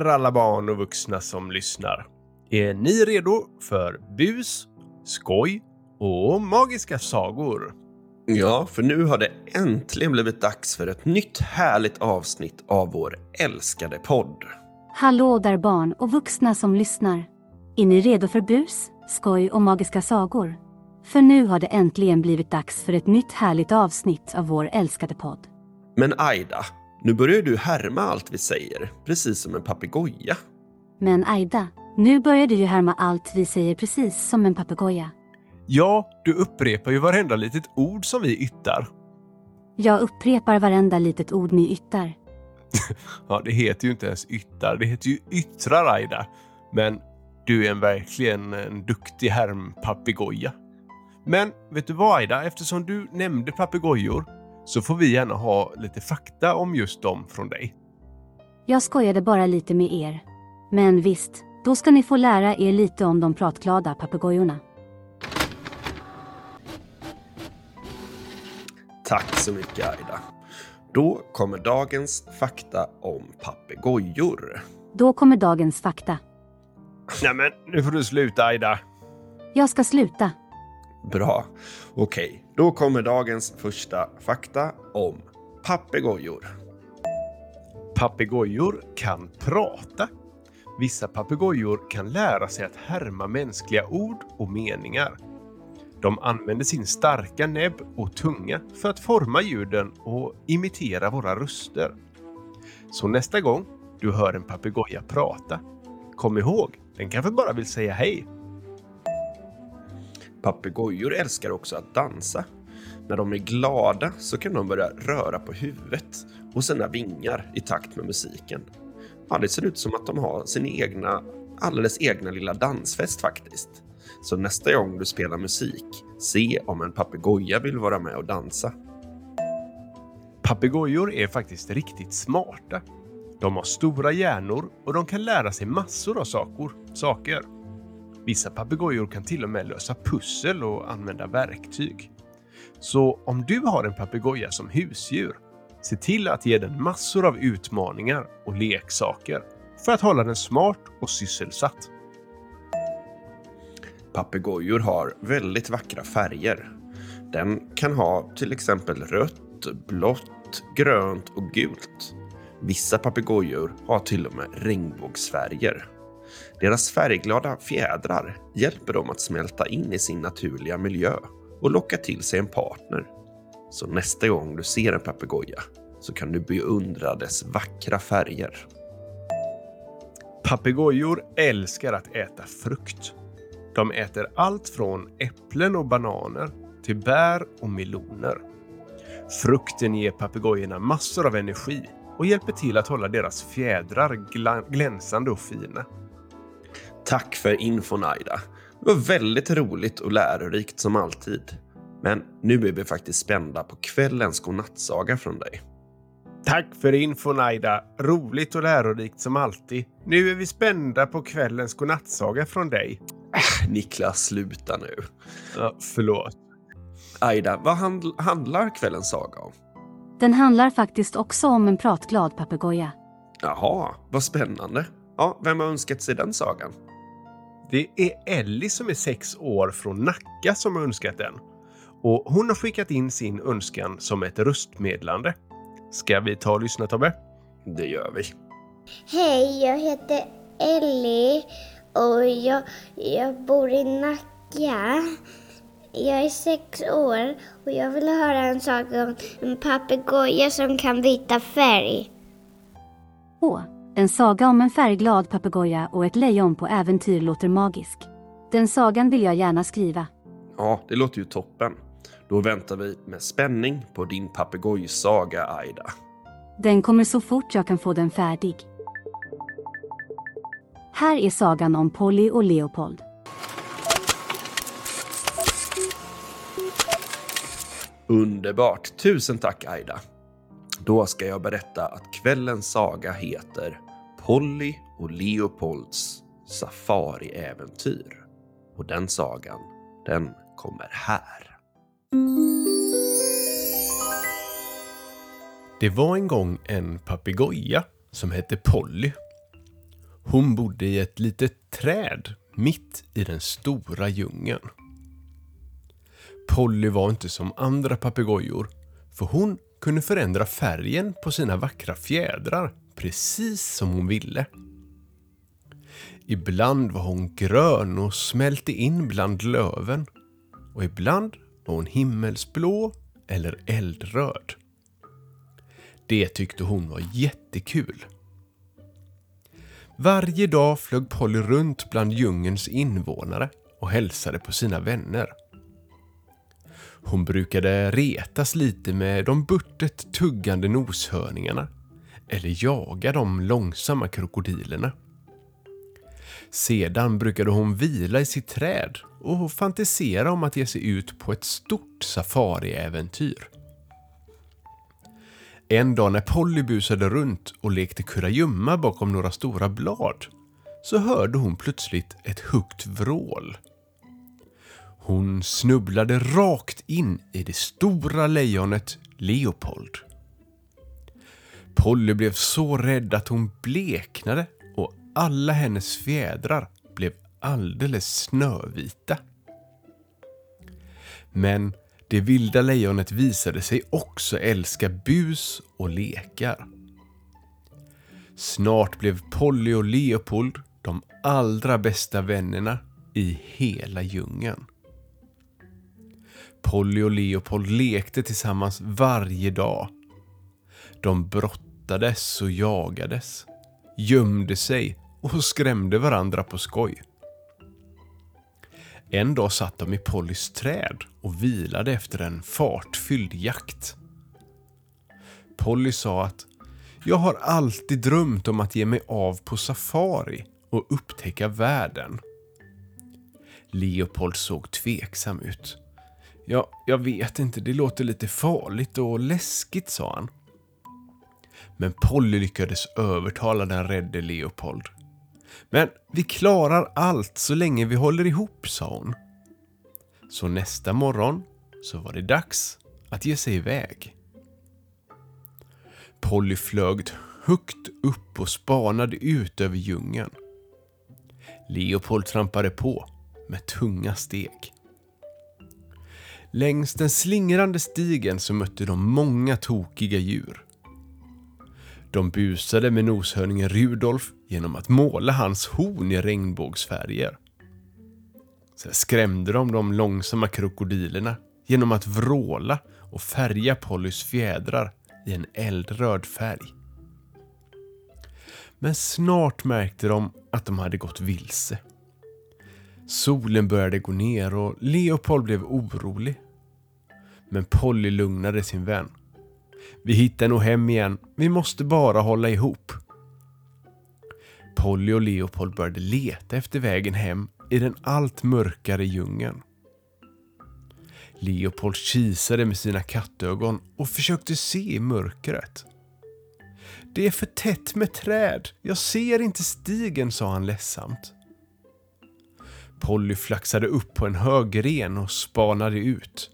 där alla barn och vuxna som lyssnar. Är ni redo för bus, skoj och magiska sagor? Ja, för nu har det äntligen blivit dags för ett nytt härligt avsnitt av vår älskade podd. Hallå där barn och vuxna som lyssnar. Är ni redo för bus, skoj och magiska sagor? För nu har det äntligen blivit dags för ett nytt härligt avsnitt av vår älskade podd. Men Aida, nu börjar du härma allt vi säger, precis som en papegoja. Men Aida, nu börjar du ju härma allt vi säger precis som en papegoja. Ja, du upprepar ju varenda litet ord som vi yttar. Jag upprepar varenda litet ord ni yttar. Ja, det heter ju inte ens yttar, det heter ju yttrar Aida. Men du är en verkligen en duktig härmpapegoja. Men vet du vad Aida, eftersom du nämnde papegojor så får vi gärna ha lite fakta om just dem från dig. Jag skojade bara lite med er. Men visst, då ska ni få lära er lite om de pratglada papegojorna. Tack så mycket Aida. Då kommer dagens fakta om papegojor. Då kommer dagens fakta. Nej men, nu får du sluta Aida. Jag ska sluta. Bra. Okej, då kommer dagens första fakta om papegojor. Papegojor kan prata. Vissa papegojor kan lära sig att härma mänskliga ord och meningar. De använder sin starka näbb och tunga för att forma ljuden och imitera våra röster. Så nästa gång du hör en papegoja prata, kom ihåg, den kanske bara vill säga hej. Papegojor älskar också att dansa. När de är glada så kan de börja röra på huvudet och sina vingar i takt med musiken. Ja, det ser ut som att de har sin egna, alldeles egna lilla dansfest faktiskt. Så nästa gång du spelar musik, se om en papegoja vill vara med och dansa. Papegojor är faktiskt riktigt smarta. De har stora hjärnor och de kan lära sig massor av saker. saker. Vissa papegojor kan till och med lösa pussel och använda verktyg. Så om du har en papegoja som husdjur, se till att ge den massor av utmaningar och leksaker för att hålla den smart och sysselsatt. Papegojor har väldigt vackra färger. Den kan ha till exempel rött, blått, grönt och gult. Vissa papegojor har till och med regnbågsfärger. Deras färgglada fjädrar hjälper dem att smälta in i sin naturliga miljö och locka till sig en partner. Så nästa gång du ser en papegoja så kan du beundra dess vackra färger. Papegojor älskar att äta frukt. De äter allt från äpplen och bananer till bär och meloner. Frukten ger papegojorna massor av energi och hjälper till att hålla deras fjädrar glänsande och fina. Tack för infon Aida. Det var väldigt roligt och lärorikt som alltid. Men nu är vi faktiskt spända på kvällens godnattsaga från dig. Tack för infon Aida. Roligt och lärorikt som alltid. Nu är vi spända på kvällens godnattsaga från dig. Äh, Niklas, sluta nu. Ja, förlåt. Aida, vad handl handlar kvällens saga om? Den handlar faktiskt också om en pratglad papegoja. Jaha, vad spännande. Ja, vem har önskat sig den sagan? Det är Ellie som är sex år från Nacka som har önskat den. Och hon har skickat in sin önskan som ett röstmedlande. Ska vi ta och lyssna Tobbe? Det gör vi. Hej, jag heter Ellie och jag, jag bor i Nacka. Jag är sex år och jag vill höra en saga om en papegoja som kan byta färg. Åh, en saga om en färgglad papegoja och ett lejon på äventyr låter magisk. Den sagan vill jag gärna skriva. Ja, det låter ju toppen. Då väntar vi med spänning på din papegojsaga, Aida. Den kommer så fort jag kan få den färdig. Här är sagan om Polly och Leopold. Underbart! Tusen tack Aida. Då ska jag berätta att kvällens saga heter Polly och Leopolds safariäventyr. Och den sagan, den kommer här. Det var en gång en papegoja som hette Polly. Hon bodde i ett litet träd mitt i den stora djungeln. Polly var inte som andra papegojor, för hon kunde förändra färgen på sina vackra fjädrar precis som hon ville. Ibland var hon grön och smälte in bland löven och ibland var hon himmelsblå eller eldröd. Det tyckte hon var jättekul. Varje dag flög Polly runt bland djungelns invånare och hälsade på sina vänner. Hon brukade retas lite med de burtet tuggande noshörningarna eller jaga de långsamma krokodilerna. Sedan brukade hon vila i sitt träd och fantisera om att ge sig ut på ett stort safariäventyr. En dag när Polly busade runt och lekte kurragömma bakom några stora blad så hörde hon plötsligt ett högt vrål. Hon snubblade rakt in i det stora lejonet Leopold. Polly blev så rädd att hon bleknade och alla hennes fjädrar blev alldeles snövita. Men det vilda lejonet visade sig också älska bus och lekar. Snart blev Polly och Leopold de allra bästa vännerna i hela djungeln. Polly och Leopold lekte tillsammans varje dag. De brottades och jagades, gömde sig och skrämde varandra på skoj. En dag satt de i Pollys träd och vilade efter en fartfylld jakt. Polly sa att jag har alltid drömt om att ge mig av på safari och upptäcka världen. Leopold såg tveksam ut. Ja, jag vet inte, det låter lite farligt och läskigt, sa han. Men Polly lyckades övertala den rädde Leopold. Men vi klarar allt så länge vi håller ihop, sa hon. Så nästa morgon så var det dags att ge sig iväg. Polly flög högt upp och spanade ut över djungeln. Leopold trampade på med tunga steg. Längs den slingrande stigen så mötte de många tokiga djur. De busade med noshörningen Rudolf genom att måla hans horn i regnbågsfärger. Sen skrämde de de långsamma krokodilerna genom att vråla och färga Pollys fjädrar i en eldröd färg. Men snart märkte de att de hade gått vilse. Solen började gå ner och Leopold blev orolig. Men Polly lugnade sin vän. Vi hittar nog hem igen. Vi måste bara hålla ihop. Polly och Leopold började leta efter vägen hem i den allt mörkare djungeln. Leopold kisade med sina kattögon och försökte se i mörkret. Det är för tätt med träd. Jag ser inte stigen, sa han ledsamt. Polly flaxade upp på en hög gren och spanade ut.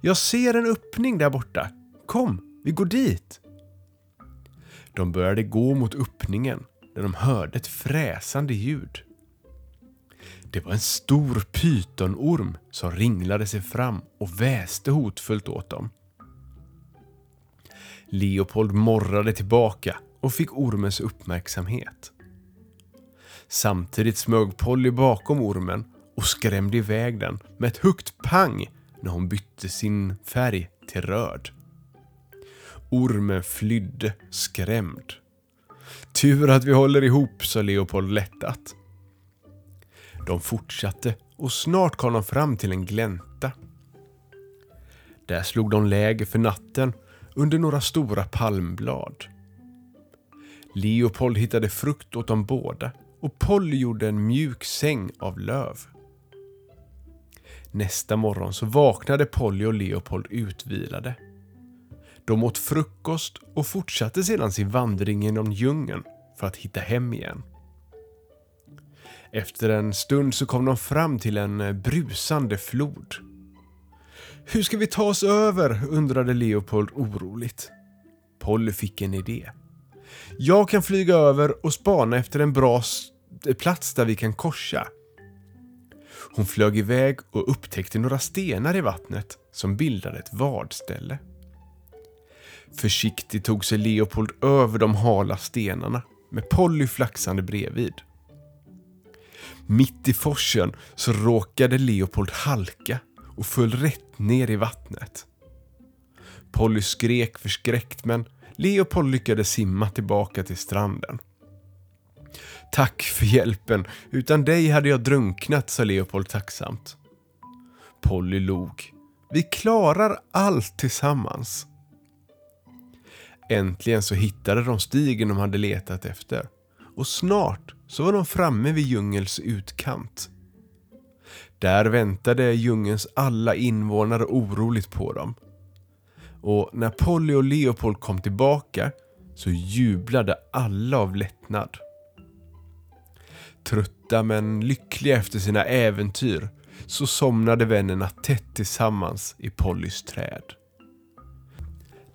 Jag ser en öppning där borta. Kom, vi går dit. De började gå mot öppningen när de hörde ett fräsande ljud. Det var en stor pytonorm som ringlade sig fram och väste hotfullt åt dem. Leopold morrade tillbaka och fick ormens uppmärksamhet. Samtidigt smög Polly bakom ormen och skrämde iväg den med ett högt pang när hon bytte sin färg till röd. Ormen flydde skrämd. Tur att vi håller ihop, sa Leopold lättat. De fortsatte och snart kom de fram till en glänta. Där slog de läger för natten under några stora palmblad. Leopold hittade frukt åt dem båda och Polly gjorde en mjuk säng av löv. Nästa morgon så vaknade Polly och Leopold utvilade. De åt frukost och fortsatte sedan sin vandring genom djungeln för att hitta hem igen. Efter en stund så kom de fram till en eh, brusande flod. Hur ska vi ta oss över? undrade Leopold oroligt. Polly fick en idé. Jag kan flyga över och spana efter en bra plats där vi kan korsa. Hon flög iväg och upptäckte några stenar i vattnet som bildade ett vadställe. Försiktigt tog sig Leopold över de hala stenarna med Polly flaxande bredvid. Mitt i forsen så råkade Leopold halka och föll rätt ner i vattnet. Polly skrek förskräckt men Leopold lyckades simma tillbaka till stranden. Tack för hjälpen. Utan dig hade jag drunknat, sa Leopold tacksamt. Polly log. Vi klarar allt tillsammans. Äntligen så hittade de stigen de hade letat efter. Och snart så var de framme vid djungelns utkant. Där väntade djungelns alla invånare oroligt på dem. Och när Polly och Leopold kom tillbaka så jublade alla av lättnad. Trötta men lyckliga efter sina äventyr så somnade vännerna tätt tillsammans i Pollys träd.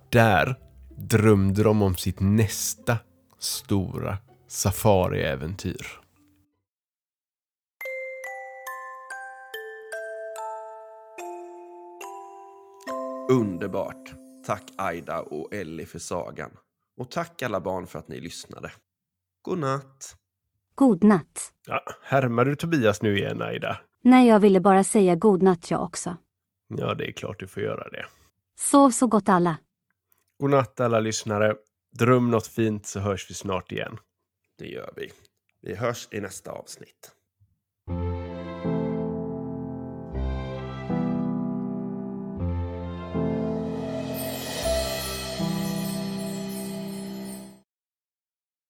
Där drömde de om sitt nästa stora safariäventyr. Underbart. Tack Aida och Ellie för sagan. Och tack alla barn för att ni lyssnade. God natt. God natt. Ja, härmar du Tobias nu igen, Aida? Nej, jag ville bara säga god natt jag också. Ja, det är klart du får göra det. Sov så gott alla. God natt alla lyssnare. Dröm något fint så hörs vi snart igen. Det gör vi. Vi hörs i nästa avsnitt.